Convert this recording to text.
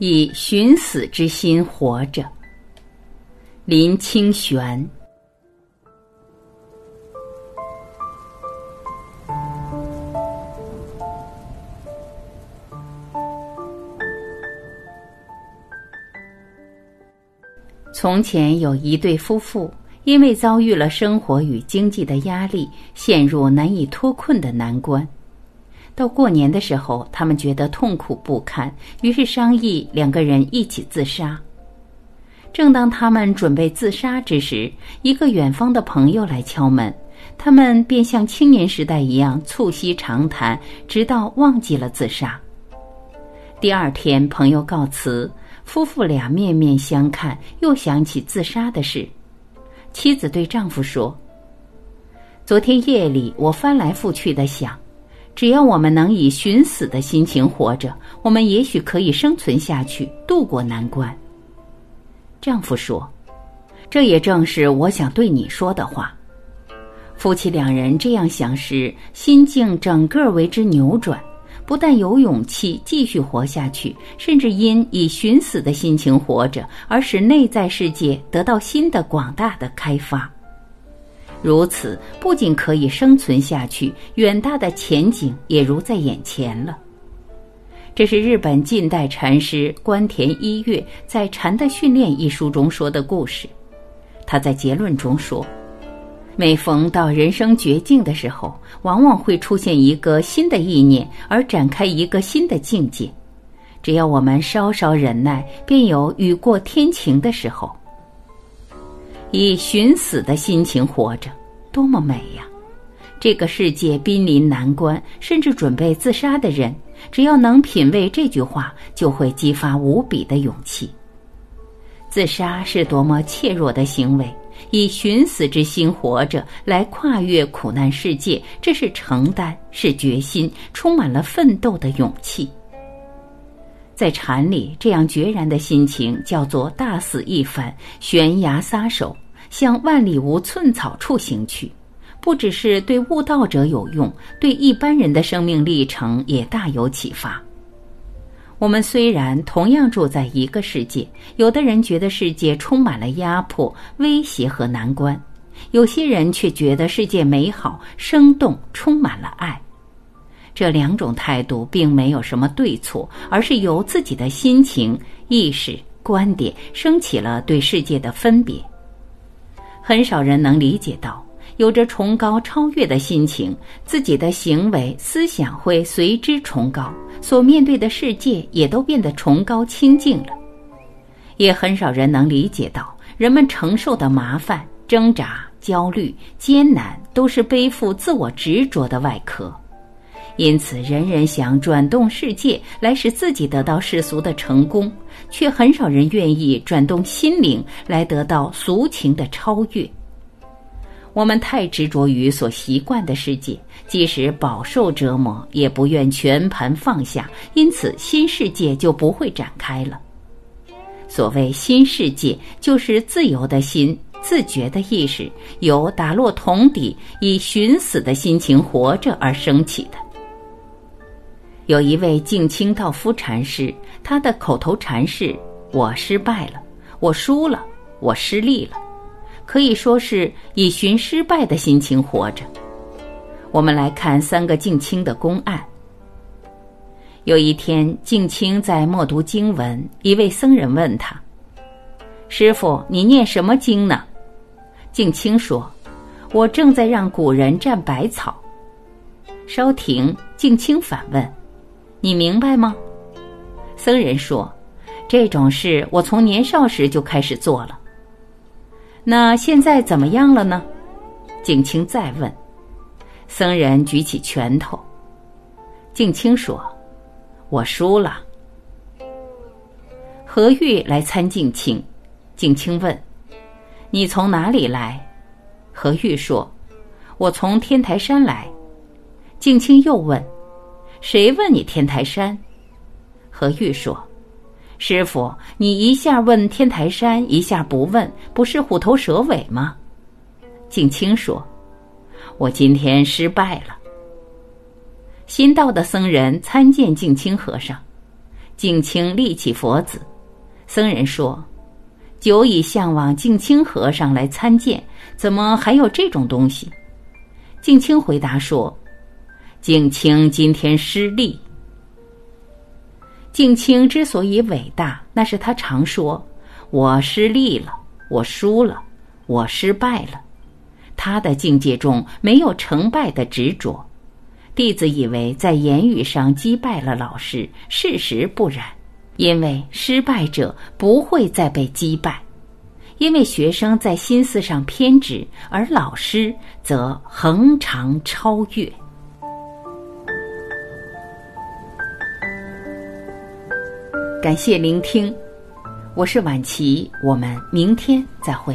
以寻死之心活着。林清玄。从前有一对夫妇，因为遭遇了生活与经济的压力，陷入难以脱困的难关。到过年的时候，他们觉得痛苦不堪，于是商议两个人一起自杀。正当他们准备自杀之时，一个远方的朋友来敲门，他们便像青年时代一样促膝长谈，直到忘记了自杀。第二天，朋友告辞，夫妇俩面面相看，又想起自杀的事。妻子对丈夫说：“昨天夜里，我翻来覆去的想。”只要我们能以寻死的心情活着，我们也许可以生存下去，渡过难关。丈夫说：“这也正是我想对你说的话。”夫妻两人这样想时，心境整个为之扭转，不但有勇气继续活下去，甚至因以寻死的心情活着，而使内在世界得到新的广大的开发。如此，不仅可以生存下去，远大的前景也如在眼前了。这是日本近代禅师关田一月在《禅的训练》一书中说的故事。他在结论中说：“每逢到人生绝境的时候，往往会出现一个新的意念，而展开一个新的境界。只要我们稍稍忍耐，便有雨过天晴的时候。”以寻死的心情活着，多么美呀！这个世界濒临难关，甚至准备自杀的人，只要能品味这句话，就会激发无比的勇气。自杀是多么怯弱的行为，以寻死之心活着，来跨越苦难世界，这是承担，是决心，充满了奋斗的勇气。在禅里，这样决然的心情叫做大死一番，悬崖撒手，向万里无寸草处行去。不只是对悟道者有用，对一般人的生命历程也大有启发。我们虽然同样住在一个世界，有的人觉得世界充满了压迫、威胁和难关，有些人却觉得世界美好、生动，充满了爱。这两种态度并没有什么对错，而是由自己的心情、意识、观点升起了对世界的分别。很少人能理解到，有着崇高超越的心情，自己的行为、思想会随之崇高，所面对的世界也都变得崇高清净了。也很少人能理解到，人们承受的麻烦、挣扎、焦虑、艰难，都是背负自我执着的外壳。因此，人人想转动世界来使自己得到世俗的成功，却很少人愿意转动心灵来得到俗情的超越。我们太执着于所习惯的世界，即使饱受折磨，也不愿全盘放下，因此新世界就不会展开了。所谓新世界，就是自由的心、自觉的意识，由打落桶底、以寻死的心情活着而升起的。有一位净清道夫禅师，他的口头禅是：“我失败了，我输了，我失利了。”可以说是以寻失败的心情活着。我们来看三个静清的公案。有一天，静清在默读经文，一位僧人问他：“师傅，你念什么经呢？”静清说：“我正在让古人蘸百草。”稍停，静清反问。你明白吗？僧人说：“这种事我从年少时就开始做了。”那现在怎么样了呢？静清再问。僧人举起拳头。静清说：“我输了。”何玉来参静清，静清问：“你从哪里来？”何玉说：“我从天台山来。”静清又问。谁问你天台山？何玉说：“师傅，你一下问天台山，一下不问，不是虎头蛇尾吗？”静清说：“我今天失败了。”新到的僧人参见静清和尚，静清立起佛子。僧人说：“久已向往静清和尚来参见，怎么还有这种东西？”静清回答说：“敬清今天失利。”敬清之所以伟大，那是他常说：“我失利了，我输了，我失败了。”他的境界中没有成败的执着。弟子以为在言语上击败了老师，事实不然，因为失败者不会再被击败，因为学生在心思上偏执，而老师则恒常超越。感谢聆听，我是晚琪，我们明天再会。